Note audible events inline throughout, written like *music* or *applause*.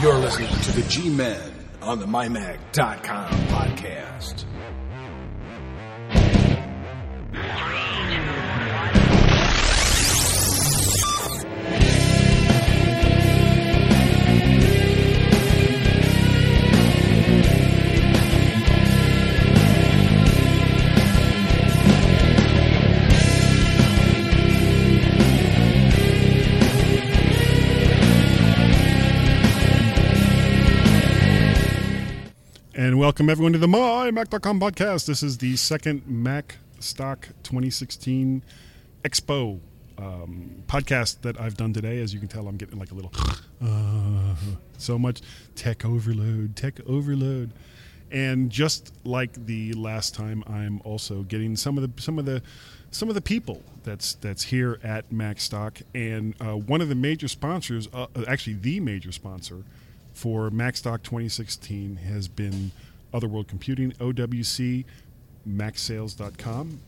You're listening to the G Men on the MyMac.com podcast. Welcome everyone to the MyMac.com podcast. This is the second Mac Stock 2016 Expo um, podcast that I've done today. As you can tell, I'm getting like a little uh, so much tech overload, tech overload. And just like the last time, I'm also getting some of the some of the some of the people that's that's here at MacStock, and uh, one of the major sponsors, uh, actually the major sponsor for MacStock 2016 has been Otherworld Computing, OWC, MacSales.com,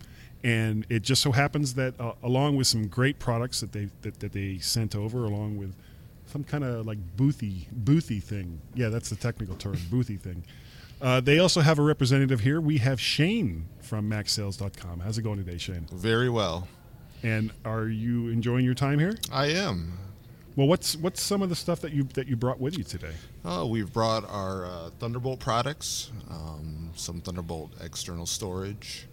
and it just so happens that uh, along with some great products that they that, that they sent over, along with some kind of like boothy boothy thing. Yeah, that's the technical term, *laughs* boothy thing. Uh, they also have a representative here. We have Shane from MacSales.com. How's it going today, Shane? Very well. And are you enjoying your time here? I am. Well, what's what's some of the stuff that you that you brought with you today? Oh, we've brought our uh, Thunderbolt products, um, some Thunderbolt external storage.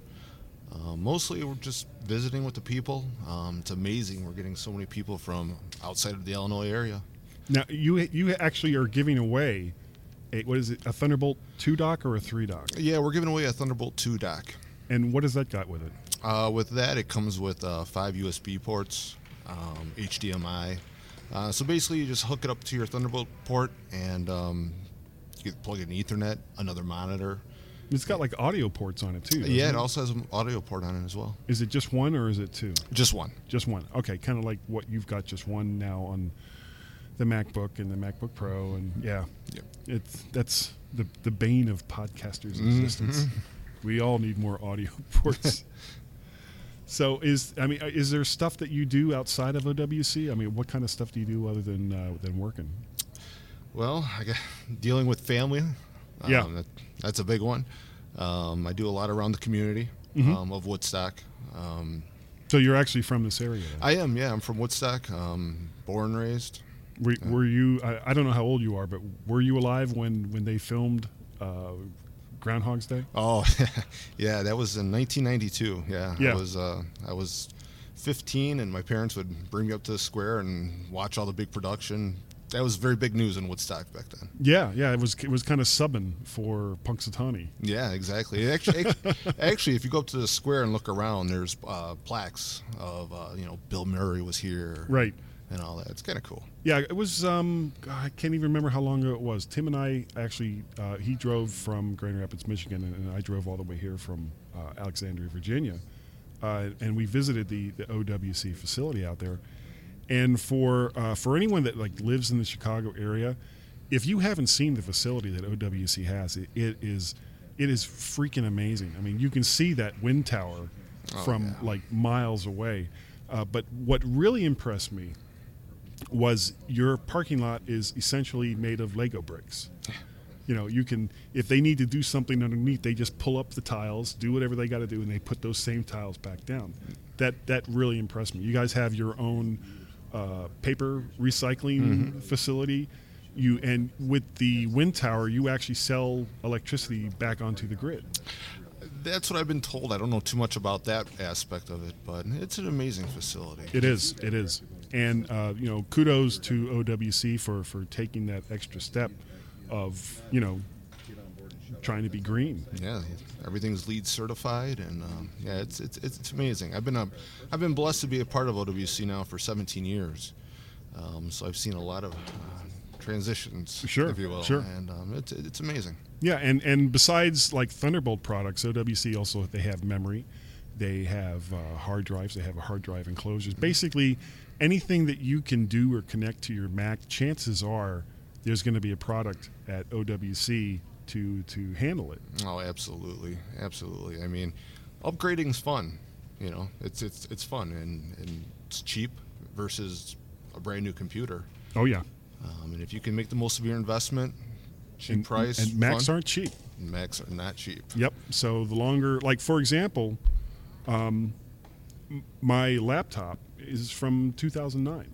Uh, mostly, we're just visiting with the people. Um, it's amazing we're getting so many people from outside of the Illinois area. Now, you you actually are giving away a what is it? A Thunderbolt two dock or a three dock? Yeah, we're giving away a Thunderbolt 2 dock. And what does that got with it? Uh, with that, it comes with uh, five USB ports, um, HDMI. Uh, so basically, you just hook it up to your Thunderbolt port, and um, you can plug in Ethernet, another monitor. It's got like audio ports on it too. Yeah, it? it also has an audio port on it as well. Is it just one or is it two? Just one. Just one. Okay, kind of like what you've got just one now on the MacBook and the MacBook Pro, and yeah, Yep. it's that's the the bane of podcasters' Mm-hmm. existence. We all need more audio *laughs* ports. *laughs* so is I mean, is there stuff that you do outside of OWC? I mean, what kind of stuff do you do other than uh, than working? Well, I guess dealing with family. Yeah. Um, that, that's a big one. Um, I do a lot around the community Mm-hmm. um, of Woodstock. Um, So you're actually from this area. I am, yeah. I'm from Woodstock, um, born raised. Were, were you? I, I don't know how old you are, but were you alive when when they filmed uh, Groundhog's Day? Oh, *laughs* yeah, that was in 1992. Yeah, Yeah. I was uh, I was 15, and my parents would bring me up to the square and watch all the big production. That was very big news in Woodstock back then. Yeah, yeah. It was it was kind of subbing for Punxsutawney. Yeah, exactly. Actually, actually, *laughs* actually, if you go up to the square and look around, there's uh, plaques of uh, you know Bill Murray was here, Right. And all that. It's kind of cool. Yeah, it was. Um, I can't even remember how long ago it was. Tim and I actually, uh, he drove from Grand Rapids, Michigan, and, and I drove all the way here from uh, Alexandria, Virginia, uh, and we visited the the OWC facility out there. And for uh, for anyone that like lives in the Chicago area, if you haven't seen the facility that OWC has, it, it is it is freaking amazing. I mean, you can see that wind tower from yeah. like miles away. Uh, but what really impressed me was your parking lot is essentially made of Lego bricks. You know, you can if they need to do something underneath, they just pull up the tiles, do whatever they got to do, and they put those same tiles back down. That that really impressed me. You guys have your own uh, paper recycling facility. You and with the wind tower, you actually sell electricity back onto the grid. That's what I've been told. I don't know too much about that aspect of it, but it's an amazing facility. It is. It is. And uh, you know, kudos to OWC for for taking that extra step of you know trying to be green. Yeah, everything's LEED certified, and um, yeah, it's, it's it's it's amazing. I've been a, I've been blessed to be a part of OWC now for 17 years, um, so I've seen a lot of uh, transitions, Sure, if you will, sure. and um, it's it's amazing. Yeah, and and besides like Thunderbolt products, OWC also they have memory, they have uh, hard drives, they have a hard drive enclosures. Basically, anything that you can do or connect to your Mac, chances are there's going to be a product at OWC to to handle it. Oh, absolutely, absolutely. I mean, upgrading's fun. You know, it's it's it's fun and and it's cheap versus a brand new computer. Oh yeah, Um, and if you can make the most of your investment, cheap and, price, and Macs fun, aren't cheap. Macs are not cheap. Yep. So the longer, like for example, um, my laptop is from 2009.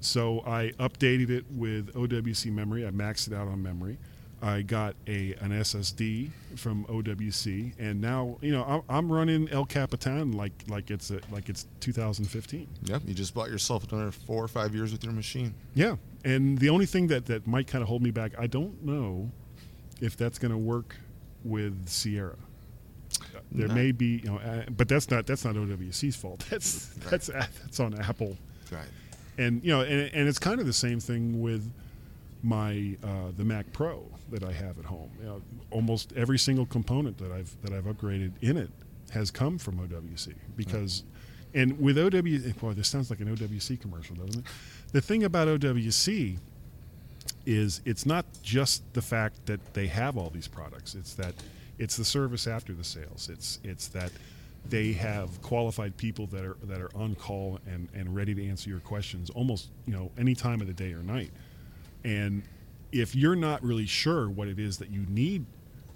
So I updated it with OWC memory. I maxed it out on memory. I got a an SSD from OWC, and now you know I'm, I'm running El Capitan like like it's a, like it's 2015. Yep, you just bought yourself another four or five years with your machine. Yeah, and the only thing that that might kind of hold me back, I don't know if that's going to work with Sierra. There No. may be, you know, uh, but that's not that's not OWC's fault. *laughs* That's Right. that's that's on Apple, Right. and you know, and, and it's kind of the same thing with my uh, the Mac Pro that I have at home. You know, almost every single component that I've that I've upgraded in it has come from OWC because, and with OWC, boy, this sounds like an OWC commercial, doesn't it? The thing about OWC is it's not just the fact that they have all these products. It's that it's the service after the sales. It's it's that they have qualified people that are that are on call and, and ready to answer your questions almost you know any time of the day or night. And if you're not really sure what it is that you need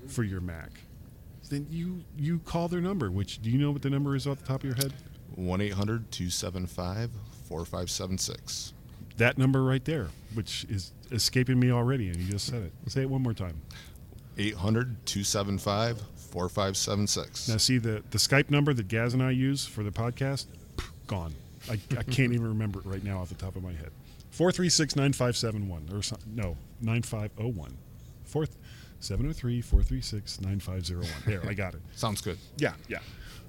for your Mac, then you you call their number. Which do you know what the number is off the top of your head? 1 800 275 4576. That number right there, which is escaping me already, and you just said it. Say it one more time. 800 275 4576. Now, see the the Skype number that Gaz and I use for the podcast, gone. I, I can't even remember it right now off the top of my head. Four three six nine five seven one or some, no nine five zero one. Fourth seven zero three four three six nine five zero one. There, I got it. *laughs* Sounds good. Yeah, yeah.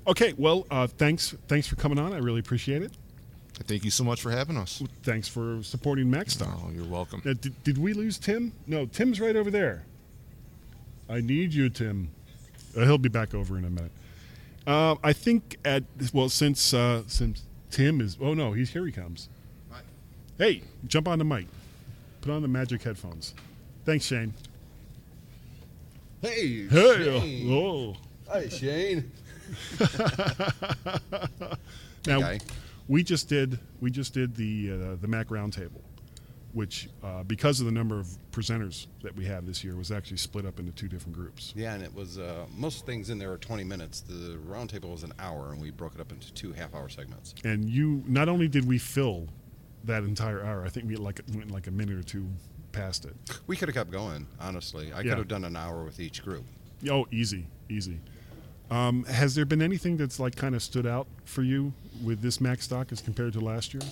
Okay, well, uh, thanks thanks for coming on. I really appreciate it. Thank you so much for having us. Thanks for supporting MacStock. Oh, you're welcome. Now, did, did we lose Tim? No, Tim's right over there. I need you, Tim. Uh, he'll be back over in a minute. Uh, I think at well since uh, since Tim is oh no he's here he comes. Hey, jump on the mic. Put on the magic headphones. Thanks, Shane. Hey, Hey, Shane. oh. Hi, Shane. *laughs* Now we just did we just did the uh, the Mac Roundtable, which uh, because of the number of presenters that we have this year was actually split up into two different groups. Yeah, and it was uh, most things in there are 20 minutes. The roundtable was an hour, and we broke it up into two half-hour segments. and you not only did we fill that entire hour, I think we like went like a minute or two past it. We could have kept going, honestly. I Yeah. could have done an hour with each group. Oh, easy, easy. Um, has there been anything that's like kind of stood out for you with this Mac stock as compared to last year?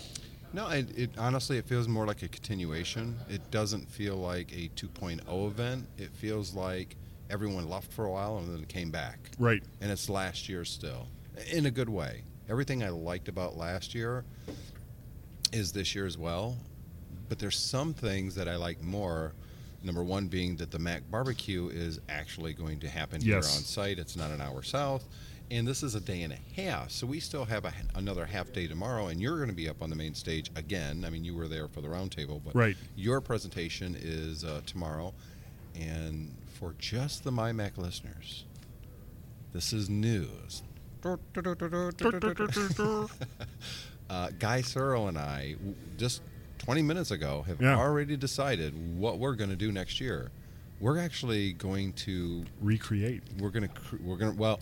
No, it, it honestly it feels more like a continuation. It doesn't feel like a 2.0 event. It feels like everyone left for a while and then came back. Right. and it's last year still in a good way everything i liked about last year is this year as well but there's some things that i like more number one being that the mac barbecue is actually going to happen here on site it's not an hour south and this is a day and a half so we still have a, another half day tomorrow and you're going to be up on the main stage again i mean you were there for the roundtable but Right. your presentation is uh, tomorrow and for just the mymac listeners this is news. *laughs* uh, Guy Serle and I, just 20 minutes ago, have Yeah. already decided what we're going to do next year. We're actually going to, Recreate. we're going to, we're going to, well,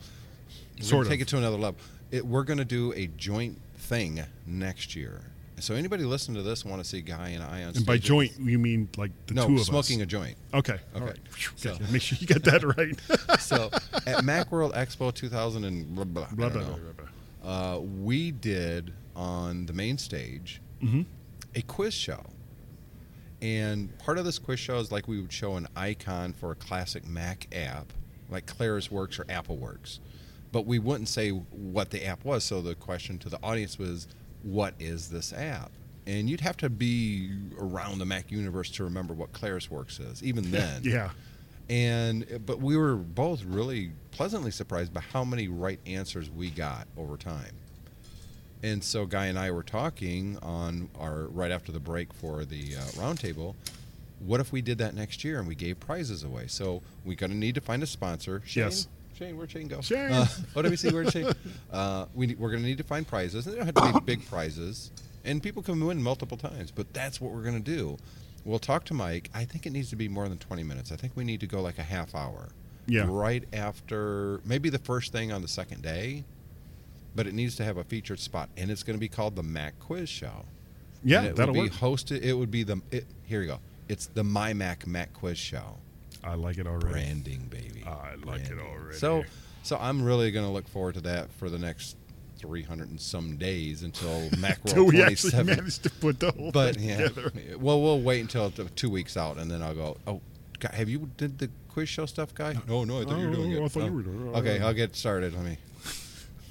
Sort gonna take it to another level. It, we're going to do a joint thing next year. So anybody listening to this want to see Guy and I on stage? And by joint, you mean like the no, two of us smoking us? a joint. okay. All Okay. right. Phew, So- gotcha. Make sure you get that right. *laughs* *laughs* so at Macworld Expo 2000 and blah blah, blah, blah, know, blah, blah. Uh, we did on the main stage Mm-hmm. a quiz show. And part of this quiz show is like we would show an icon for a classic Mac app, like Claris Works or Apple Works. But we wouldn't say what the app was. So the question to the audience was, what is this app? And you'd have to be around the Mac universe to remember what Claris Works is, even *laughs* then Yeah. and but we were both really pleasantly surprised by how many right answers we got over time and so guy and i were talking on our right after the break for the uh, roundtable what if we did that next year and we gave prizes away so we're going to need to find a sponsor shane, Yes. Shane where'd shane go Shane! uh, *laughs* OWC, where'd shane uh, we, we're going to need to find prizes and they don't have to be big prizes and people can win multiple times but that's what we're going to do We'll talk to Mike. I think it needs to be more than 20 minutes. I think we need to go like a half hour. Yeah. Right after, maybe the first thing on the second day, but it needs to have a featured spot. And it's going to be called the Mac Quiz Show. Yeah, And it that'll would be work. hosted. It would be the, it, here you go. It's the My Mac Mac Quiz Show. I like it already. Branding, baby. I like it already. So, so I'm really going to look forward to that for the next 300 and some days until *laughs* Till we actually 27. managed to put the whole But thing yeah, together. well, we'll wait until two weeks out, and then I'll go. Oh, guy, have you did the quiz show stuff, guy? No, no, I thought you were doing Oh, it. I thought you Oh. were doing it. Okay, I'll get started. Let *laughs* me.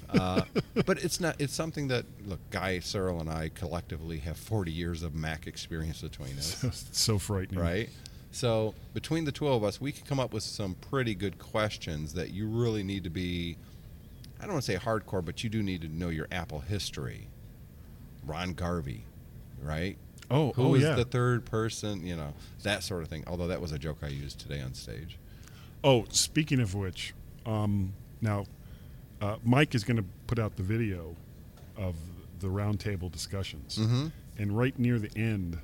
Uh, but it's not. It's something that look, Guy, Serle, and I collectively have 40 years of Mac experience between us, It's *laughs* so frightening. right? So between the two of us, we can come up with some pretty good questions that you really need to be. I don't want to say hardcore, but you do need to know your Apple history. Ron Garvey, right? Oh, Who oh is yeah. the third person? You know that sort of thing. Although that was a joke I used today on stage. Oh, speaking of which, um, now uh, Mike is going to put out the video of the roundtable discussions, Mm-hmm. and right near the end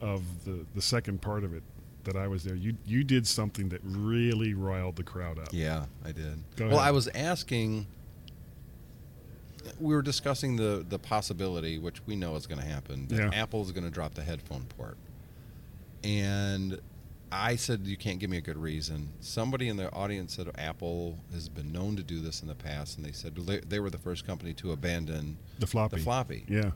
of the the second part of it, that I was there, you you did something that really riled the crowd up. Yeah, I did. Go well, ahead. I was asking. We were discussing the the possibility, which we know is going to happen, that Yeah. Apple is going to drop the headphone port, and I said you can't give me a good reason. Somebody in the audience said Apple has been known to do this in the past, and they said they, they were the first company to abandon The floppy. the floppy. Yeah.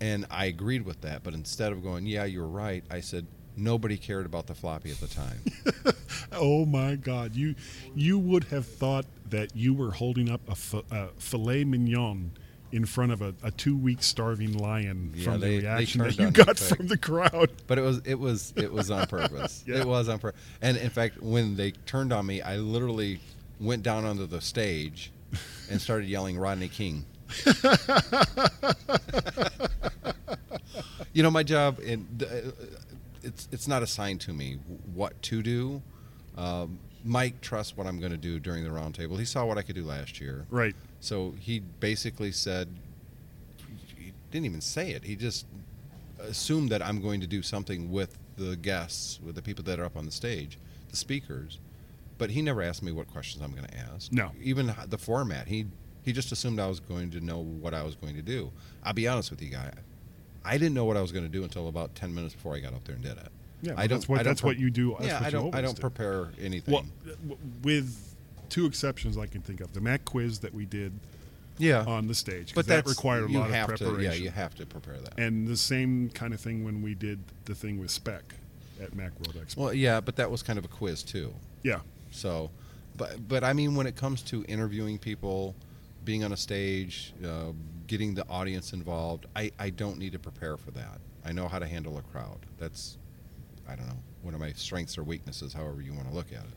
And I agreed with that, but instead of going, "Yeah, you're right," I said nobody cared about the floppy at the time. *laughs* Oh my God! You you would have thought that you were holding up a, fi- a filet mignon in front of a, a two week starving lion Yeah, from they- the reaction that you got thing. from the crowd. But it was it was it was on purpose. *laughs* Yeah. It was on purpose. And in fact, when they turned on me, I literally went down onto the stage and started yelling Rodney King. *laughs* you know, my job in uh, it's it's not assigned to me what to do. Um, Mike trusts what I'm going to do during the roundtable. He saw what I could do last year. Right. So he basically said, he didn't even say it. He just assumed that I'm going to do something with the guests, with the people that are up on the stage, the speakers. But he never asked me what questions I'm going to ask. No. Even the format. He he just assumed I was going to know what I was going to do. I'll be honest with you, guy. I didn't know what I was going to do until about ten minutes before I got up there and did it. Yeah, I don't. that's what- I don't that's what you do- yeah, I don't. I don't do. prepare anything. Well, with two exceptions I can think of, the Mac quiz that we did yeah, on the stage, but that required a lot of to. preparation. Yeah, you have to prepare that. and the same kind of thing when we did the thing with Spec at MacWorld Expo. Well, yeah, but that was kind of a quiz too. yeah, So, but but I mean, when it comes to interviewing people, being on a stage, uh, getting the audience involved, I I don't need to prepare for that. I know how to handle a crowd. That's I don't know one of my strengths or weaknesses, however you want to look at it.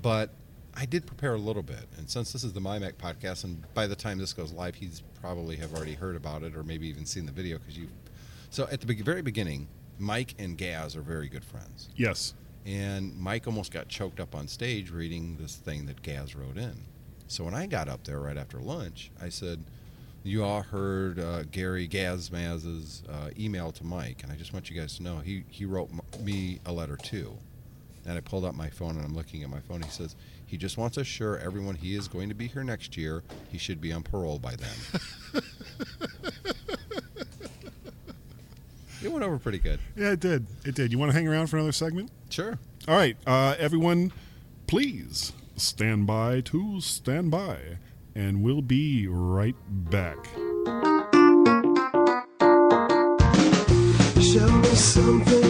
But I did prepare a little bit, and since this is the MyMac podcast, and by the time this goes live, he's probably have already heard about it or maybe even seen the video because you. So at the very beginning, Mike and Gaz are very good friends yes, and Mike almost got choked up on stage reading this thing that Gaz wrote in. So when I got up there right after lunch, I said, "You all heard uh, Gary Gazmaz's uh, email to Mike, and I just want you guys to know he he wrote m- me a letter too." And I pulled out my phone and I'm looking at my phone. He says he just wants to assure everyone he is going to be here next year. He should be on parole by then. *laughs* it went over pretty good. yeah, it did. It did. You want to hang around for another segment? Sure. All right, uh, everyone, please stand by to stand by, and we'll be right back. Show me something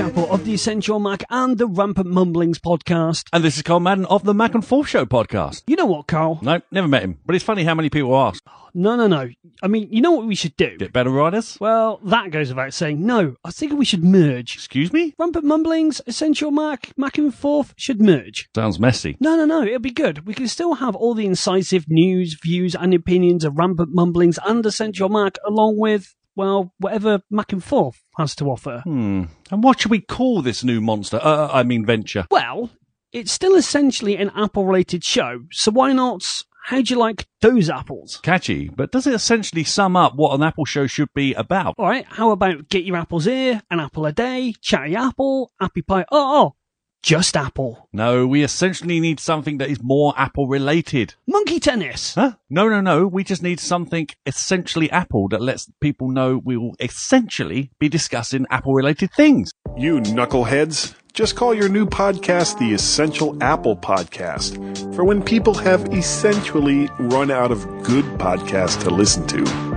This is Mark Chappell of the Essential Mac and the Rampant Mumblings podcast. And this is Carl Madden of the Mac and Forth Show podcast. You know what, Carl? No, never met him, but it's funny how many people ask. No, no, no. I mean, you know what we should do? Get better riders? Well, that goes without saying. No, I think we should merge. Excuse me? Rampant Mumblings, Essential Mac, Mac and Forth should merge. Sounds messy. No, no, no. It'll be good. We can still have all the incisive news, views, and opinions of Rampant Mumblings and Essential Mac, along with, well, whatever Mac and Forth has to offer. Hmm. And what should we call this new monster? Uh, I mean venture. Well, it's still essentially an Apple related show, so why not How'd you like those apples? Catchy, but does it essentially sum up what an Apple show should be about? All right, how about get your apples here, an apple a day, chatty apple, happy pie? Oh, oh, just apple. No, we essentially need something that is more Apple related. Monkey tennis. Huh? No, no, no. We just need something essentially Apple that lets people know we will essentially be discussing Apple related things. You knuckleheads, just call your new podcast the Essential Apple Podcast for when people have essentially run out of good podcasts to listen to.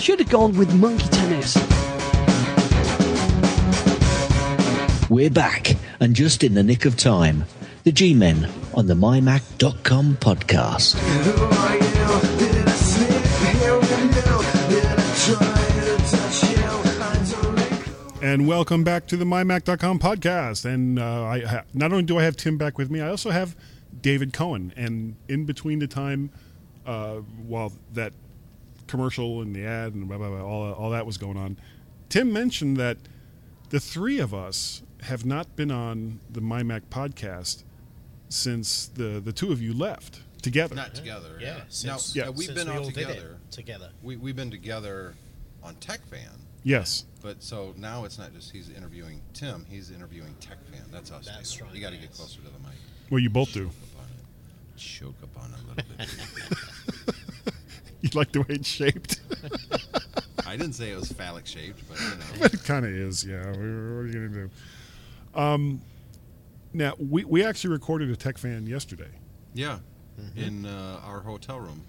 Should have gone with monkey tennis. We're back, and just in the nick of time. The G Men on the MyMac.com podcast. And welcome back to the MyMac.com podcast. And uh, I ha- not only do I have Tim back with me, I also have David Cohen. And in between the time, uh, while that commercial and the ad and blah, blah, blah, all, all that was going on, Tim mentioned that the three of us have not been on the MyMac podcast since the, the two of you left together. Not together. Yeah, Now, since, Yeah. now we've since been we all all did it together. together. We, we've been together on Tech Fan. Yes. But so now it's not just he's interviewing Tim, he's interviewing Tech Fan. That's us. That's David. right, You got to get closer to the mic. Well, you both do. Choke up on it. Choke up on it a little bit. *laughs* You like the way it's shaped? *laughs* I didn't say it was phallic shaped, but you know. But it kind of is, yeah. What are you going to do? Um, now, we, we actually recorded a Tech Fan yesterday. Yeah. In uh, our hotel room.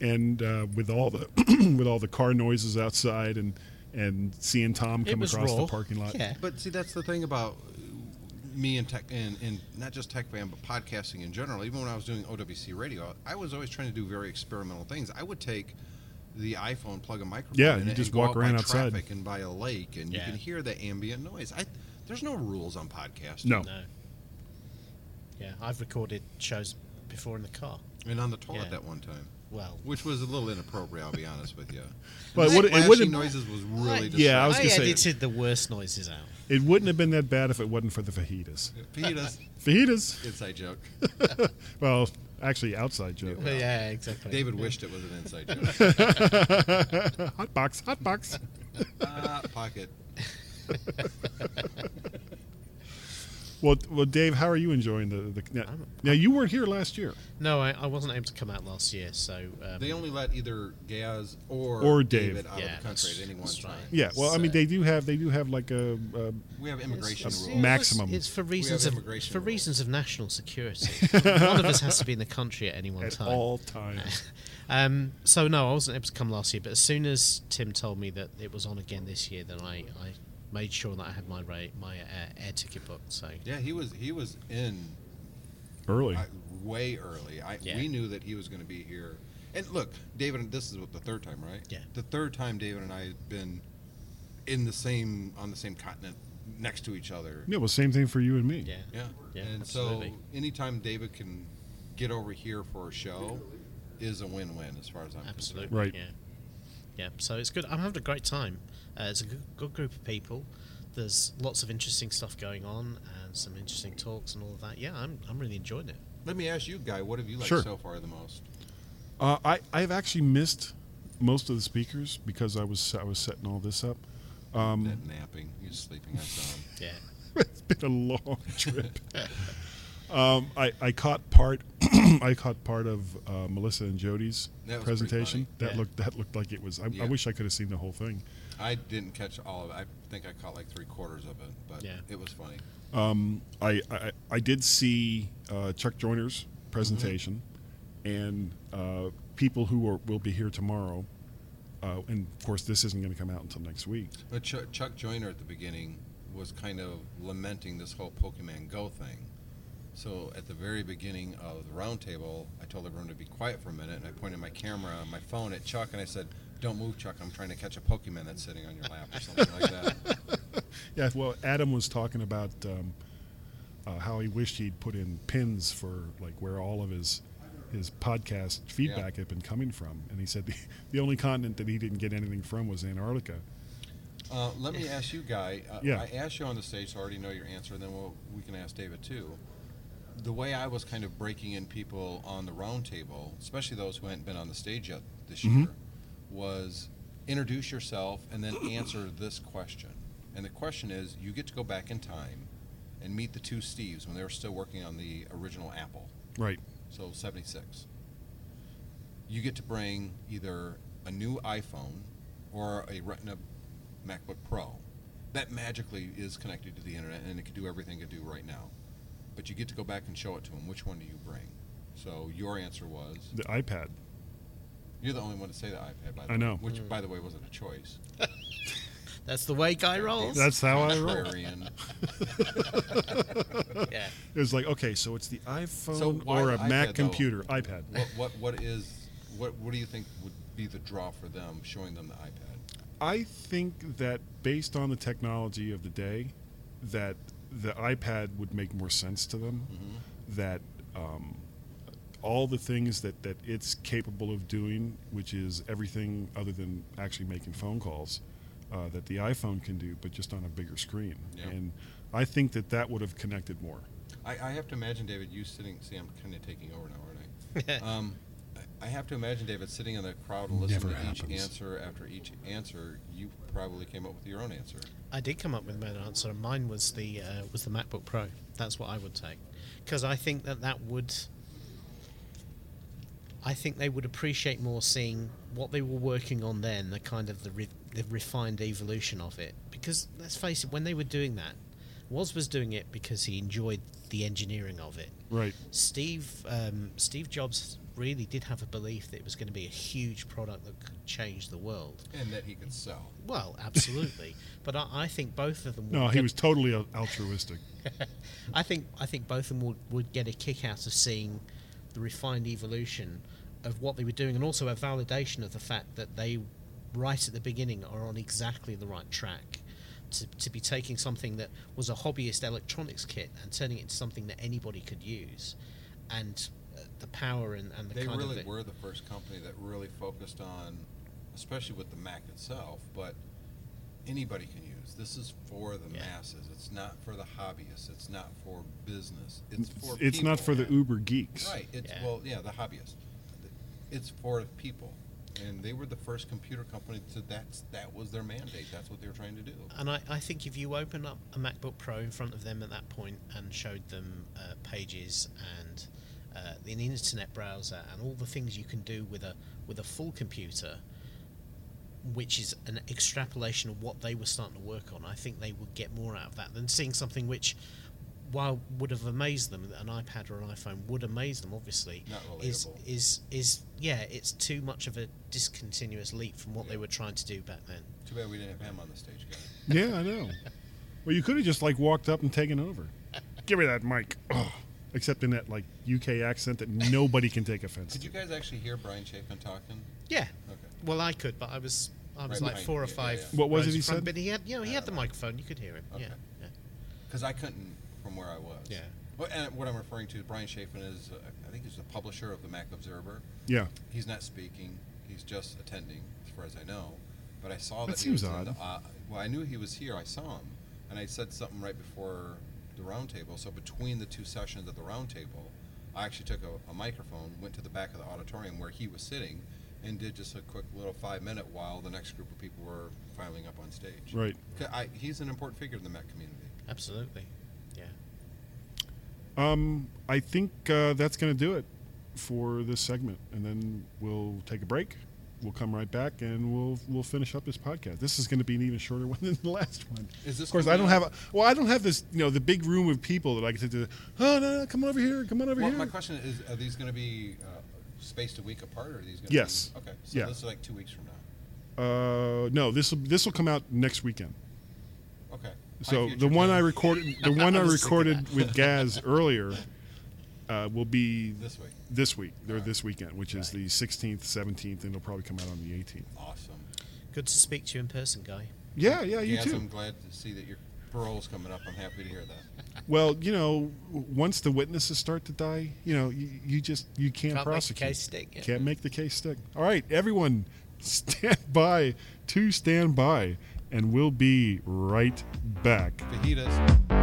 and uh, with all the *clears throat* with all the car noises outside and and seeing Tom come across raw. the parking lot. Yeah. But see, that's the thing about me and tech, and, and not just tech fan, but podcasting in general. Even when I was doing OWC radio, I was always trying to do very experimental things. I would take the iPhone, plug a microphone, Yeah, in you it, just and go walk out around by outside. traffic and by a lake, and Yeah. you can hear the ambient noise. I, there's no rules on podcasting. No, No. Yeah, I've recorded shows before in the car. and on the toilet Yeah. that one time, Well, which was a little inappropriate. I'll be honest with you. *laughs* But the it Flashing wouldn't noises was really Yeah, I was I gonna say- edited the worst noises out. it wouldn't have been that bad if it wasn't for the fajitas. Fajitas, *laughs* Fajitas. inside joke. *laughs* Well, actually, outside joke. yeah, exactly. David wished it was an inside joke. hot box, hot box. Ah, pocket. Well, well, Dave, how are you enjoying the the? Now, now you weren't here last year, No, I, I wasn't able to come out last year, so um, They only let either Gaz or Or Dave. David out Yeah, of the country that's- at any one time. right. yeah. Well, I mean, they do have they do have like a, a We have immigration It's- rules. maximum. It's for reasons of immigration for rules. reasons of national security. *laughs* One of us has to be in the country at any one at time. all times. *laughs* Um, so no, I wasn't able to come last year. But as soon as Tim told me that it was on again this year, then I, I made sure that I had my ra- my uh, air ticket booked. So Yeah, he was he was in Early. uh, way early. I Yeah. we knew that he was going to be here. And look, David, this is what, the third time, right? Yeah. The third time David and I had been in the same on the same continent next to each other. Yeah, well, same thing for you and me. yeah, Yeah. Yeah, and absolutely. so anytime David can get over here for a show is a win-win as far as I'm absolutely concerned. Right. Yeah, yeah. So it's good. I'm having a great time. Uh, it's a good, good group of people. There's lots of interesting stuff going on and some interesting talks and all of that. Yeah, I'm I'm really enjoying it. Let me ask you, Guy, what have you liked Sure. so far the most? Uh, I I've actually missed most of the speakers because I was I was setting all this up. Um, that napping, you sleeping on some. *laughs* Yeah. *laughs* it's been a long *laughs* trip. Um, I, I caught part *clears throat* I caught part of uh, Melissa and Jody's That presentation. That Yeah. looked that looked like it was. I, Yeah. I wish I could have seen the whole thing. I didn't catch all of it. I think I caught like three quarters of it, but Yeah. it was funny. Um, I, I I did see uh, Chuck Joiner's presentation, and uh, people who are, will be here tomorrow. Uh, and of course, this isn't going to come out until next week. But Chuck, Chuck Joiner at the beginning was kind of lamenting this whole Pokemon Go thing. So at the very beginning of the roundtable, I told everyone to be quiet for a minute, and I pointed my camera, my phone at Chuck, and I said, "Don't move, Chuck. I'm trying to catch a Pokemon that's sitting on your lap or something like that." *laughs* Yeah, well, Adam was talking about um, uh, how he wished he'd put in pins for like where all of his his podcast feedback had been coming from, and he said the, *laughs* the only continent that he didn't get anything from was Antarctica. Uh, let me ask you, Guy. Uh, Yeah. I asked you on the stage, so I already know your answer, and then we'll, we can ask David too. The way I was kind of breaking in people on the round table, especially those who hadn't been on the stage yet this Mhm. year, was introduce yourself and then answer this question. And the question is you get to go back in time and meet the two Steves when they were still working on the original Apple. Right. So 76. You get to bring either a new iPhone or a Retina MacBook Pro. That magically is connected to the internet and it can do everything it can do right now. But you get to go back and show it to them. Which one do you bring? So your answer was The iPad. you're the only one to say the iPad. By the I way, know. Which, mm. by the way, wasn't a choice. *laughs* That's the way Guy rolls. That's how I roll. Contrarian. *laughs* yeah. It was like, okay, so it's the iPhone So or the a Mac iPad, though? computer. iPad. What, what what is what what do you think would be the draw for them showing them the iPad? I think that based on the technology of the day, that the iPad would make more sense to them. Mm-hmm. That um, all the things that, that it's capable of doing, which is everything other than actually making phone calls, uh, that the iPhone can do, but just on a bigger screen. Yeah. And I think that that would have connected more. I, I have to imagine David, you sitting. See, I'm kind of taking over now, aren't I? *laughs* um, I have to imagine David sitting in the crowd and listening Never to each answer after each answer. You probably came up with your own answer. I did come up with my own answer. Mine was the uh, was the MacBook Pro. That's what I would take because I think that that would. I think they would appreciate more seeing what they were working on then, the kind of the, re- the refined evolution of it. Because let's face it, when they were doing that, Woz was doing it because he enjoyed the engineering of it. Right. Steve um, Steve Jobs really did have a belief that it was going to be a huge product that could change the world. And that he could sell. Well, absolutely, *laughs* but I, I think both of them. would No, he get- was totally altruistic. *laughs* I think I think both of them would, would get a kick out of seeing the refined evolution of what they were doing, and also a validation of the fact that they, right at the beginning, are on exactly the right track. To, to be taking something that was a hobbyist electronics kit and turning it into something that anybody could use, and the power and, and the They kind really of were the first company that really focused on, especially with the Mac itself, but anybody can use. This is for the Yeah. masses. It's not for the hobbyists. It's not for business. It's for It's not for people. the uber geeks. Right. It's Yeah. well, yeah, the hobbyists. It's for people, and they were the first computer company to that's that was their mandate. That's what they were trying to do. And I, I think if you open up a MacBook Pro in front of them at that point and showed them uh, pages and uh, an internet browser and all the things you can do with a with a full computer, which is an extrapolation of what they were starting to work on, I think they would get more out of that than seeing something which, while would have amazed them, an iPad or an iPhone would amaze them. Obviously, Not is is is yeah, it's too much of a discontinuous leap from what they were trying to do back then. Too bad we didn't have him on the stage, guys. Yeah, I know. *laughs* Well, you could have just like walked up and taken over. Give me that mic. Oh. Except in that like UK accent that nobody can take offense Did to. you guys actually hear Bryan Chaffin talking? Yeah. Okay. Well, I could, but I was I was Right like behind four or you, yeah, five. yeah. What was it he front, said? But he had, you know, he had the microphone. You could hear him. Okay. Yeah. yeah. Because I couldn't from where I was. Yeah. Well, and what I'm referring to, Bryan Chaffin is, uh, I think he's the publisher of the Mac Observer. Yeah. He's not speaking. He's just attending, as far as I know. But I saw That that, he seems was in odd. the, uh, well, I knew he was here. I saw him, and I said something right before the roundtable. So between the two sessions at the roundtable, I actually took a, a microphone, went to the back of the auditorium where he was sitting, and did just a quick little five minute while the next group of people were filing up on stage. Right. I, he's an important figure in the Mac community. Absolutely. Yeah. Um, I think uh, that's going to do it for this segment, and then we'll take a break. We'll come right back, and we'll we'll finish up this podcast. This is going to be an even shorter *laughs* one than the last one. Is this of course, I don't have a well. I don't have this, you know, the big room of people that I can say to. Oh no, no, come on over here, come on over Well, here. my question is: Are these going to be uh, spaced a week apart, or are these going to Yes. Be, okay, so Yeah. this is like two weeks from now. Uh, no, this will this will come out next weekend. Okay. So the one I recorded, the one I *laughs* recorded with Gaz earlier, *laughs* uh, will be This week. This week, or Alright. this weekend, which is the 16th, 17th, and it'll probably come out on the 18th. Awesome. Good to speak to you in person, Guy. Yeah, yeah, you yes, too. I'm glad to see that your parole's coming up. I'm happy to hear that. *laughs* Well, you know, once the witnesses start to die, you know, you, you just you can't, Can't make the prosecute. case stick, yeah. Can't make the case stick. All right, everyone, *laughs* stand by to stand by, and we'll be right back. Fajitas.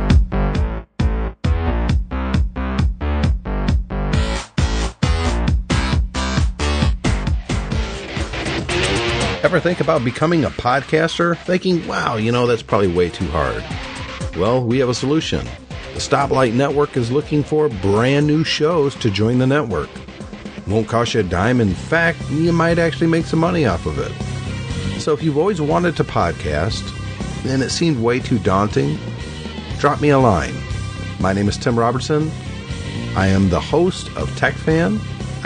Ever think about becoming a podcaster? Thinking, wow, you know, that's probably way too hard. Well, we have a solution. The Stoplight Network is looking for brand new shows to join the network. Won't cost you a dime. In fact, you might actually make some money off of it. So if you've always wanted to podcast and it seemed way too daunting, drop me a line. My name is Tim Robertson. I am the host of TechFan.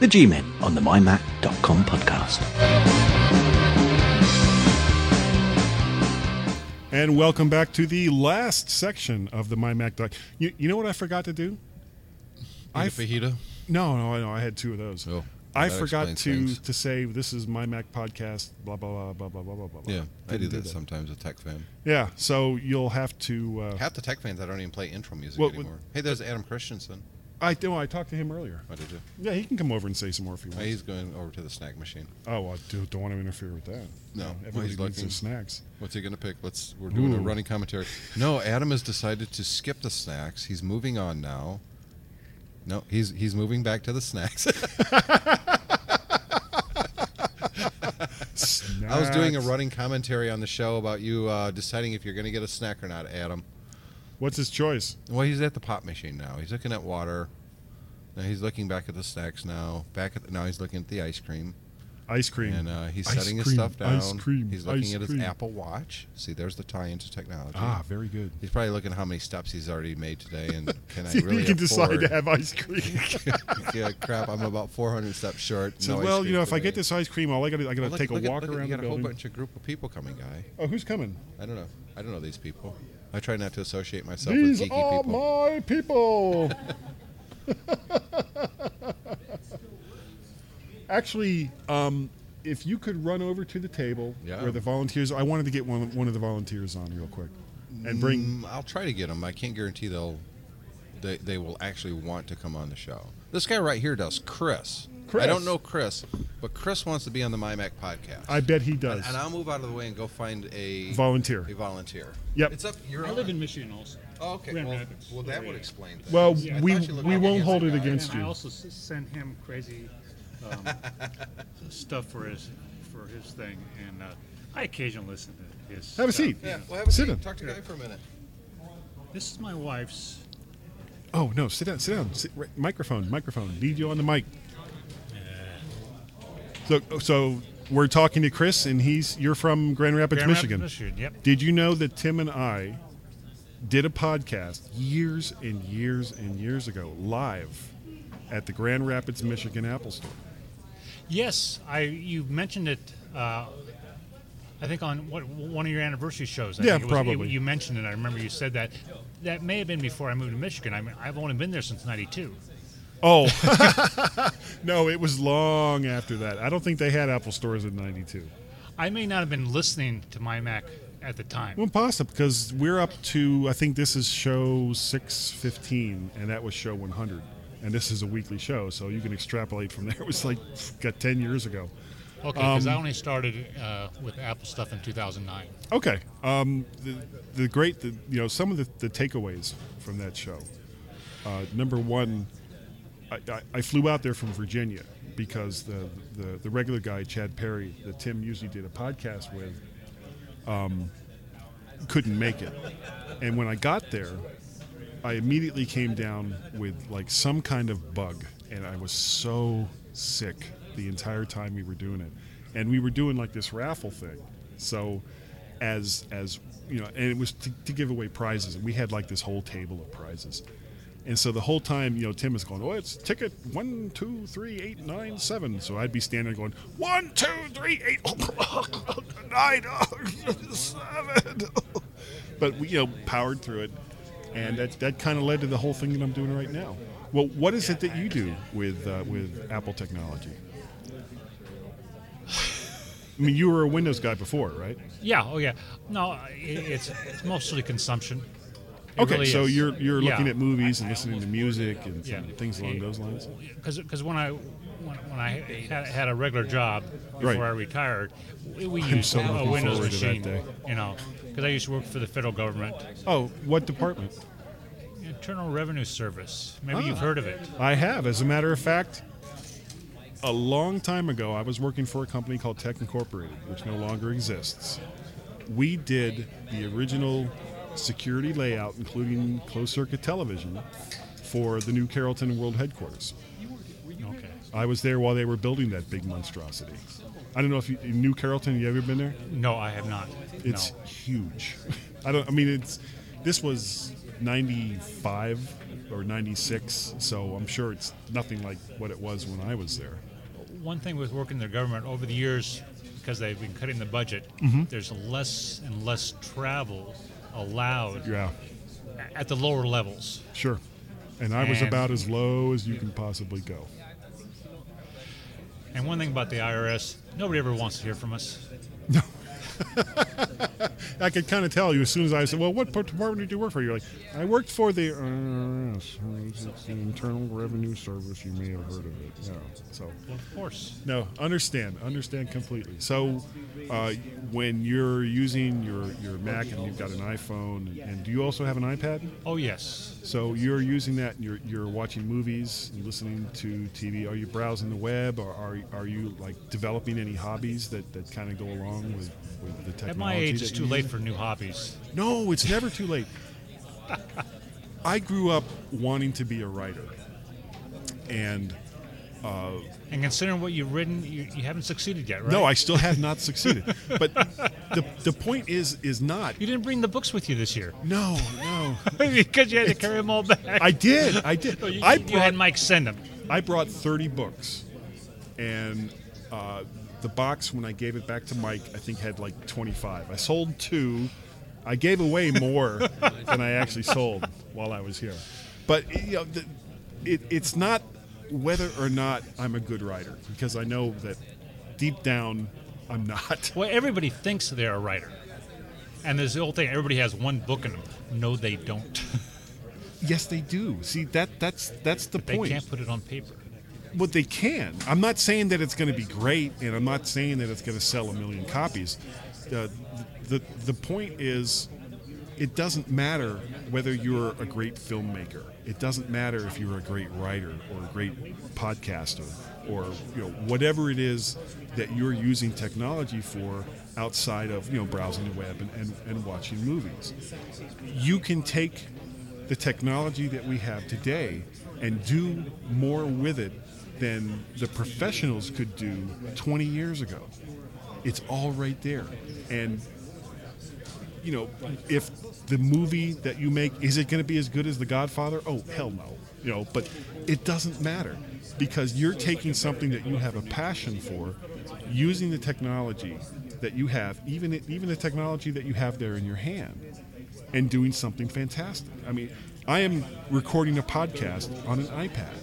The G Men on the MyMac.com podcast. And welcome back to the last section of the MyMac doc. You, you know what I forgot to do? I I fajita. No, no, no. I had two of those. Oh, I forgot to things. to say this is my Mac podcast. Blah blah blah blah blah blah blah. blah. Yeah, I do Didn't that sometimes with Tech Fan. Yeah, so you'll have to. Uh, Half the Tech fans, I don't even play intro music Well, anymore. Hey, there's Adam Christianson. I know I talked to him earlier. What did you? Yeah, he can come over and say some more if he Oh, wants. he's going over to the snack machine. Oh, well, I do, don't want to interfere with that. No, well, everybody he's needs looking. their snacks. What's he going to pick? Let's. We're doing a running commentary. No, Adam has decided to skip the snacks. He's moving on now. No, he's he's moving back to the snacks. *laughs* I was doing a running commentary on the show about you uh, deciding if you're going to get a snack or not, Adam. What's his choice? Well, he's at the pop machine now. He's looking at water. Now he's looking back at the snacks now. Back at the, now he's looking at the ice cream. Ice cream. And uh, he's Ice setting his stuff down. ice cream, he's looking ice at his cream. Apple Watch. See, there's the tie into technology. Ah, very good. He's probably looking at how many steps he's already made today, and *laughs* can I See if really you can decide to have ice cream. *laughs* yeah, crap. I'm about 400 steps short. So, No well, you know, if I get this ice cream, all I got to I got to Well, look- take a look at- walk at- around You got a whole bunch of group of people coming, guy. Oh, who's coming? I don't know. I don't know these people. I try not to associate myself These with geeky are people. my people. *laughs* Actually, um, if you could run over to the table Yeah. where the volunteers, I wanted to get one one of the volunteers on real quick, and bring. Mm, I'll try to get them. I can't guarantee they'll. They, they will actually want to come on the show. This guy right here does, Chris. Chris. I don't know Chris, but Chris wants to be on the MyMac podcast. I bet he does. And, and I'll move out of the way and go find a Volunteer. A volunteer. Yep. It's up. You're I on. live in Michigan also. Oh, okay. Grand Well, Rapids well, that would explain things. Well, I we thought you looked we won't hold it guy. against and I also s- send him crazy um, *laughs* stuff for his for his thing, and uh, I occasionally listen to his. Have a seat. Yeah, well, have a Sit seat. down. Talk to Guy for a minute. This is my wife's. Oh no, sit down, sit down. Sit, right, microphone, microphone. Need you on the mic. So, so we're talking to Chris, and he's you're from Grand Rapids, Grand Michigan. Rapids, Michigan, yep. Did you know that Tim and I did a podcast years and years and years ago, live at the Grand Rapids, Michigan Apple Store? Yes, I you mentioned it. Uh, I think on what one of your anniversary shows. I Yeah, was, probably. it- you mentioned it. I remember you said that. That may have been before I moved to Michigan. I mean, I've only been there since '92. Oh, *laughs* no, it was long after that. I don't think they had Apple stores in '92. I may not have been listening to my Mac at the time. Well, possible because we're up to I think this is show six fifteen, and that was show one hundred, and this is a weekly show, so you can extrapolate from there. It was like got ten years ago. Okay, because I Um, only started uh, with Apple stuff in 2009. Okay, um, the the great the, you know some of the, the takeaways from that show. Uh, number one, I, I, flew out there from Virginia because the, the the regular guy Chad Perry that Tim usually did a podcast with um, couldn't make it, and when I got there, I immediately came down with like some kind of bug, and I was so sick the entire time we were doing it, and we were doing like this raffle thing, so as as you know, and it was to, to give away prizes, and we had like this whole table of prizes. And so the whole time, you know, Tim is going, oh, it's ticket one, two, three, eight, nine, seven. So I'd be standing there going, one, two, three, eight, *laughs* nine, seven. *laughs* but we, you know, powered through it, and that that kind of led to the whole thing that I'm doing right now. Well, what is it that you do with uh, with Apple technology? I mean, you were a Windows guy before, right? Yeah. Oh, yeah. No, it's it's mostly consumption. It okay, really so is. you're you're Yeah. looking at movies and listening to music and Yeah. things along those lines. because when I when, when I had, had a regular job before Right. I retired, we, we I'm used so a Windows forward to that machine. You know, because I used to work for the federal government, Oh, what department? Internal Revenue Service. Maybe Ah. you've heard of it. I have. As a matter of fact, a long time ago, I was working for a company called Tech Incorporated, which no longer exists. We did the original security layout, including closed circuit television, for the new Carrollton World Headquarters. Okay. I was there while they were building that big monstrosity. I don't know if you knew Carrollton. You ever been there? No, I have not. It's no. huge. *laughs* I don't. I mean, it's this was '95 or '96, so I'm sure it's nothing like what it was when I was there. One thing with working in the government over the years, because they've been cutting the budget, Mhm. there's less and less travel allowed Yeah, at the lower levels. sure. And I was about as low as you can possibly go. And one thing about the IRS, nobody ever wants to hear from us. *laughs* I could kind of tell you as soon as I said, "Well, what department did you work for?" You're like, "I worked for the IRS, it's the Internal Revenue Service. You may have heard of it." Yeah. So, of course. no, understand, understand completely. So, uh, when you're using your your Mac and you've got an iPhone, and, and do you also have an iPad? Oh, yes. So you're using that, and you're you're watching movies and listening to TV. Are you browsing the web, or are are you like developing any hobbies that, that kind of go along with, with the technology? At my age, it's too late for new hobbies. No, it's never too late. *laughs* I grew up wanting to be a writer, and uh, And considering what you've written, you, you haven't succeeded yet, right? no, I still have not succeeded. *laughs* But the the point is is not. You didn't bring the books with you this year. No, no. *laughs* because you had to carry them all back. I did, I did. *laughs* You, I you had Mike send them. I brought 30 books, and uh, the box when I gave it back to Mike, I think had like 25. I sold two. I gave away more than I actually sold while I was here. But you know, the, it, it's not whether or not I'm a good writer because I know that deep down I'm not. *laughs* Well, everybody thinks they're a writer. And there's the old thing, everybody has one book in them. No, they don't. *laughs* Yes, they do. See that that's that's the they point. They can't put it on paper. Well, they can. I'm not saying that it's going to be great, and I'm not saying that it's going to sell a million copies. Uh, the, the the point is, it doesn't matter whether you're a great filmmaker. It doesn't matter if you're a great writer or a great podcaster or you know whatever it is that you're using technology for outside of you know browsing the web and, and, and watching movies. You can take the technology that we have today and do more with it than the professionals could do 20 years ago. It's all right there. And you know, if the movie that you make is it going to be as good as The Godfather? Oh, hell no. You know, but it doesn't matter because you're taking something that you have a passion for, using the technology that you have, even even the technology that you have there in your hand, and doing something fantastic. I mean, I am recording a podcast on an iPad.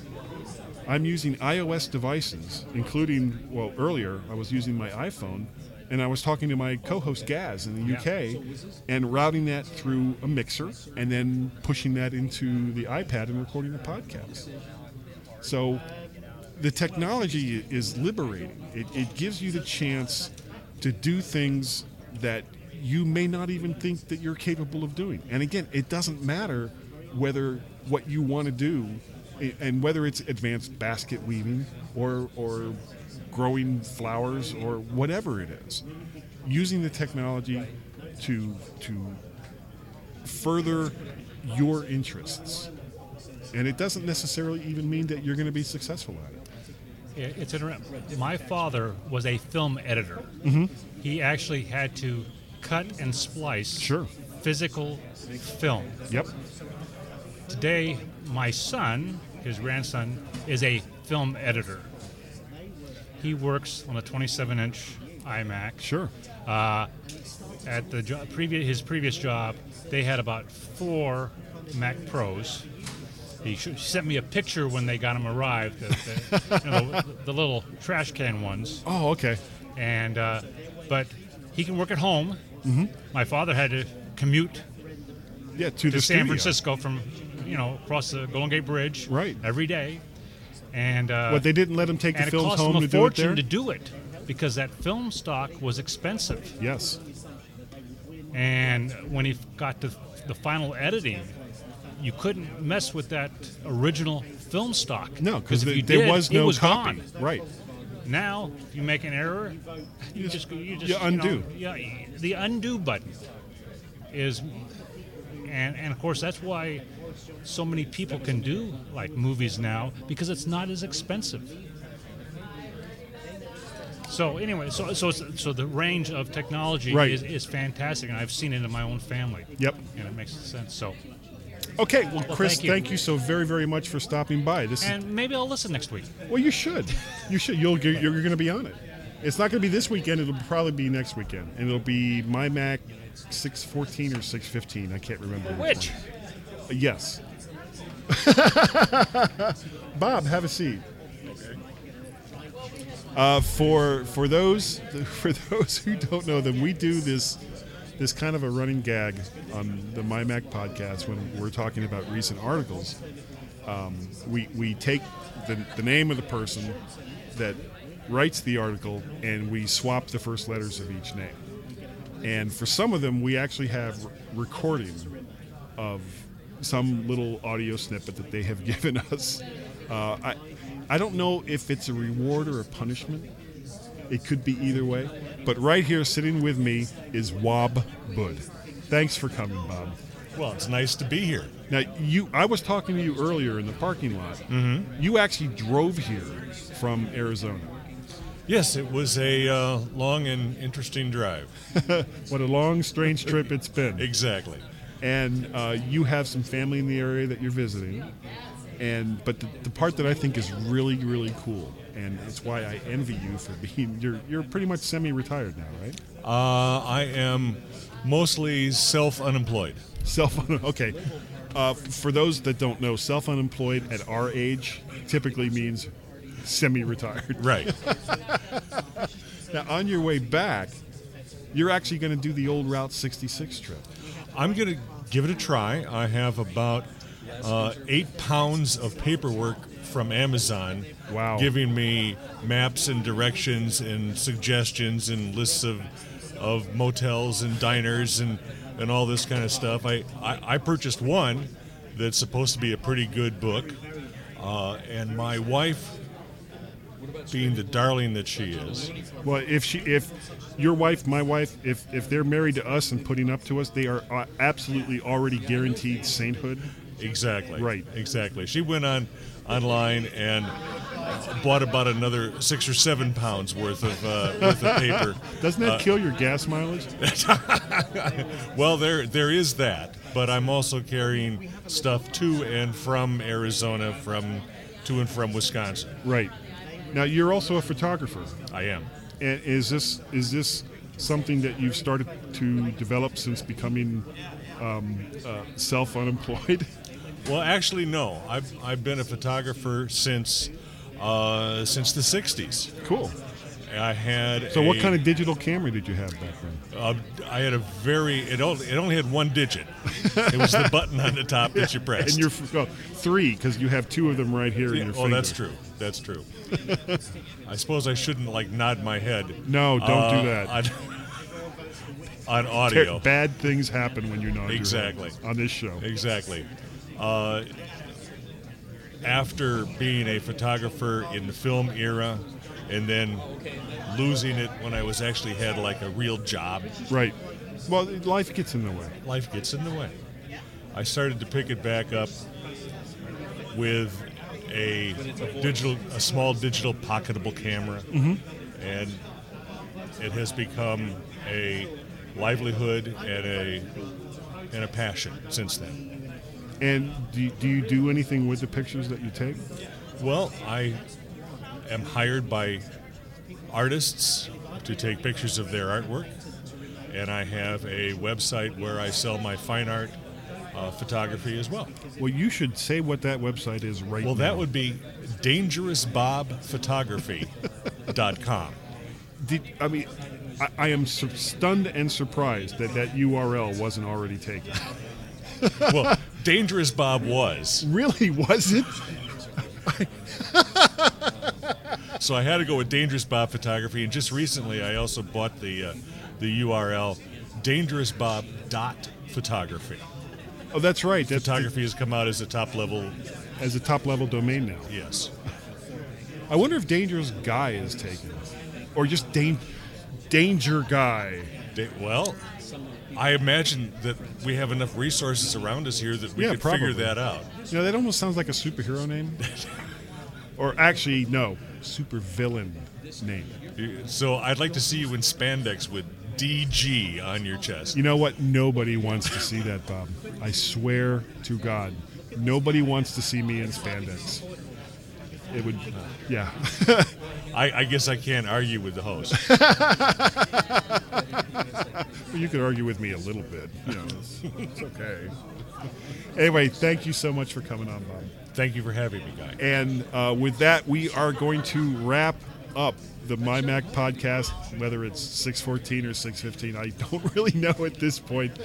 I'm using iOS devices, including, well, earlier I was using my iPhone and I was talking to my co host Gaz in the UK and routing that through a mixer and then pushing that into the iPad and recording a podcast. So the technology is liberating, it, it gives you the chance to do things that you may not even think that you're capable of doing. And again, it doesn't matter whether what you want to do and whether it's advanced basket weaving or or growing flowers or whatever it is. Using the technology to to further your interests. And it doesn't necessarily even mean that you're going to be successful at it. Yeah, It's inter- My father was a film editor. Mhm. He actually had to cut and splice Sure. physical film. Yep. Today, my son, his grandson, is a film editor. He works on a 27-inch iMac. Sure. Uh, at the jo- previous his previous job, they had about four Mac Pros. He sh- sent me a picture when they got them arrived, the, the, you know, the, *laughs* the little trash can ones. Oh, okay. And uh, but he can work at home. Mhm. My father had to commute Yeah, to the San studio. Francisco from, you know, across the Golden Gate Bridge, Right. every day. And uh, What, they didn't let him take the films it cost home him to a do it fortune to do it because that film stock was expensive. Yes. And when he got to the final editing, you couldn't mess with that original film stock. No, 'cause if there- you did, was it no was copy. gone. Right. Now, if you make an error, you just you just you undo. know, yeah, the undo button is, and and of course that's why so many people can do like movies now because it's not as expensive. So anyway, so so so the range of technology Right. is, is fantastic, and I've seen it in my own family. Yep. and it makes sense. So, Okay, well, Well, Chris, thank you. thank you so very, very much for stopping by. This is and maybe I'll listen next week. Well, you should. You should. You'll you're, you're going to be on it. It's not going to be this weekend. It'll probably be next weekend, and it'll be my Mac six fourteen or six fifteen. I can't remember Which? one. Yes. *laughs* Bob, have a seat. Uh, for for those *laughs* for those who don't know them, we do this this kind of a running gag on the My Mac podcast when we're talking about recent articles. Um, we we take the, the name of the person that writes the article and we swap the first letters of each name. And for some of them, we actually have recording of some little audio snippet that they have *laughs* given us. Uh, I, I don't know if it's a reward or a punishment. It could be either way. But right here, sitting with me, is Wab Bud. Thanks for coming, Bob. Well, it's nice to be here. Now, you, I was talking to you earlier in the parking lot. Mm-hmm. You actually drove here from Arizona. Yes, it was a uh, long and interesting drive. *laughs* what a long, strange trip it's been. *laughs* Exactly. And uh, you have some family in the area that you're visiting. And but the, the part that I think is really, really cool, and it's why I envy you for *laughs* being you're you're pretty much semi-retired now, right? Uh, I am mostly self unemployed. *laughs* Self okay. Uh, for those that don't know, self unemployed at our age typically means semi-retired. *laughs* Right. now, on your way back, you're actually going to do the old Route 66 trip. I'm going to give it a try. I have about uh, eight pounds of paperwork from Amazon Wow. giving me maps and directions and suggestions and lists of, of motels and diners and, and all this kind of stuff. I, I, I purchased one that's supposed to be a pretty good book. Uh, and my wife, being the darling that she is, Well, if she, if your wife, my wife, if if they're married to us and putting up to us, they are uh, absolutely already guaranteed sainthood. Exactly. Right. Exactly. She went on online and bought about another six or seven pounds worth of uh, worth of paper. *laughs* Doesn't that Uh, kill your gas mileage? *laughs* well, there there is that, but I'm also carrying stuff to and from Arizona, from to and from Wisconsin. Right. Now you're also a photographer. I am. And is this is this something that you've started to develop since becoming um, uh, self unemployed? *laughs* Well, actually, no. I've I've been a photographer since uh, since the '60s. Cool. I had. So, what kind of digital camera did you have back then? Uh, I had a very it only, it only had one digit. It was the button on the top that you *laughs* pressed. And you're f- oh, three because you have two of them right here Yeah, in your oh, finger. that's true. That's true. I suppose I shouldn't like nod my head. No, don't uh, do that. On, on audio. Bad things happen when you nod your head Exactly. on this show. Exactly. Uh, after being a photographer in the film era, and then losing it when I was actually had like a real job. Right. Well, life gets in the way. Life gets in the way. I started to pick it back up with a digital, a small digital pocketable camera, Mhm. and it has become a livelihood and a and a passion since then. And do, do you do anything with the pictures that you take? Well, I am hired by artists to take pictures of their artwork, and I have a website where I sell my fine art uh, photography as well. Well, you should say what that website is right Well, now. that would be dangerousbobphotography.com. Did, I mean, I, I am sur- stunned and surprised that that URL wasn't already taken. *laughs* well, Dangerous Bob was. Really, was it? *laughs* So I had to go with Dangerous Bob Photography, and just recently I also bought the uh, the URL Dangerous Bob dot photography. Oh, that's right. That's Photography has come out as a top level. as a top level domain now. Yes. I wonder if Dangerous Guy is taken, or just Dan- Danger Guy. Da- Well, I imagine that we have enough resources around us here that we Yeah, could probably. figure that out. You know, that almost sounds like a superhero name. *laughs* or actually, no, super villain name. So I'd like to see you in spandex with DG on your chest. You know what? Nobody wants to see that, Bob. I swear to God, nobody wants to see me in spandex. It would, yeah. I, I guess I can't argue with the host. *laughs* Well, you could argue with me a little bit. You know, it's, it's okay. Anyway, thank you so much for coming on, Bob. Thank you for having me, Guy. And uh, with that, we are going to wrap up the My Mac podcast, whether it's 614 or 615. I *laughs* don't really know at this point.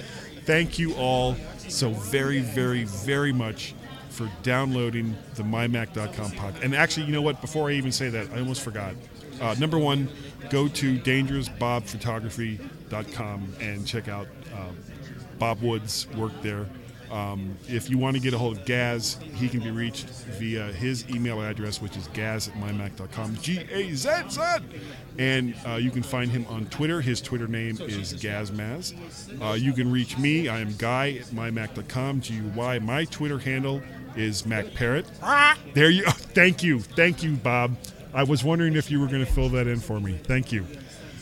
Thank you all so very, very, very much for downloading the mymac.com podcast. And actually, you know what? Before I even say that, I almost forgot. Uh, number one, go to dangerousbobphotography.com and check out uh, Bob Wood's work there. Um, if you want to get a hold of Gaz, he can be reached via his email address, which is gaz at mymac.com. G A Z Z. And uh, you can find him on Twitter. His Twitter name is Gazmaz. Uh, you can reach me. I am Guy at mymac.com. G U Y. My Twitter handle is MacParrot. There you *laughs* Thank you. Thank you, Bob. I was wondering if you were going to fill that in for me. Thank you.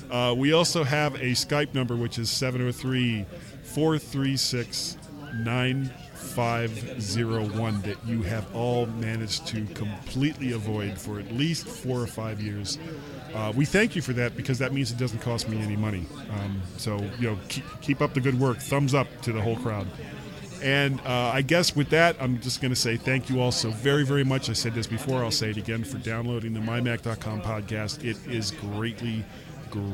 Uh, we also have a Skype number, which is 703 436 9501, that you have all managed to completely avoid for at least four or five years. Uh, we thank you for that because that means it doesn't cost me any money. Um, so, you know, keep, keep up the good work. Thumbs up to the whole crowd. And uh, I guess with that, I'm just going to say thank you all so very, very much. I said this before, I'll say it again for downloading the mymac.com podcast. It is greatly,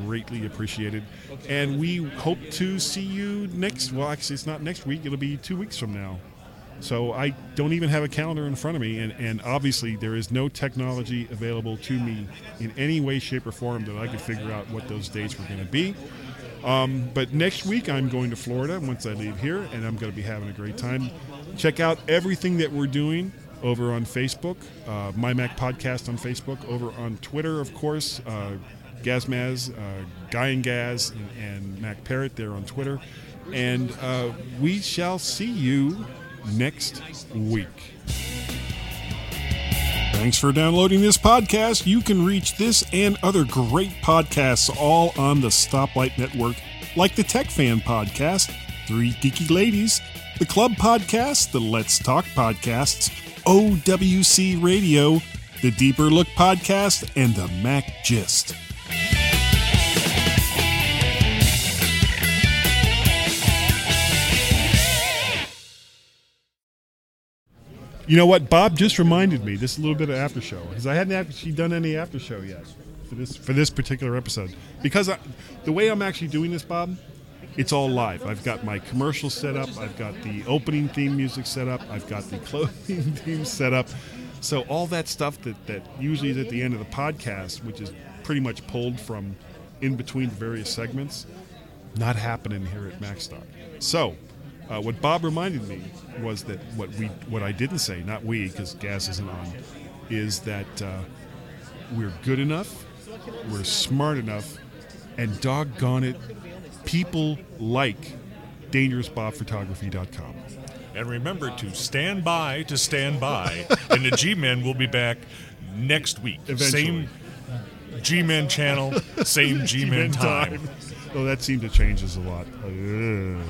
greatly appreciated. And we hope to see you next. Well, actually, it's not next week, it'll be two weeks from now. So I don't even have a calendar in front of me, and, and obviously there is no technology available to me in any way, shape, or form that I could figure out what those dates were going to be. Um, but next week I'm going to Florida once I leave here, and I'm going to be having a great time. Check out everything that we're doing over on Facebook, uh, My Mac Podcast on Facebook, over on Twitter, of course, uh, Gazmaz, uh, Guy and Gaz, and, and Mac Parrot there on Twitter. And uh, we shall see you next week. Thanks for downloading this podcast. You can reach this and other great podcasts all on the Stoplight Network, like the Tech Fan Podcast, Three Geeky Ladies, the Club Podcast, the Let's Talk Podcasts, OWC Radio, the Deeper Look Podcast, and the Mac Gist. You know what? Bob just reminded me. This is a little bit of after show because I hadn't actually done any after show yet for this for this particular episode. Because I, the way I'm actually doing this, Bob, it's all live. I've got my commercial set up. I've got the opening theme music set up. I've got the *laughs* closing theme set up. So all that stuff that that usually is at the end of the podcast, which is pretty much pulled from in between the various segments, not happening here at MacStock. So uh, what Bob reminded me was that what we, what I didn't say, not we, because Gaz isn't on, is that uh, we're good enough, we're smart enough, and doggone it, people like DangerousBobPhotography.com. And remember to stand by to stand by, *laughs* and the G-Men will be back next week. Eventually. Same G-Men channel, same *laughs* G-Men time. Oh, that seemed to change us a lot. Ugh.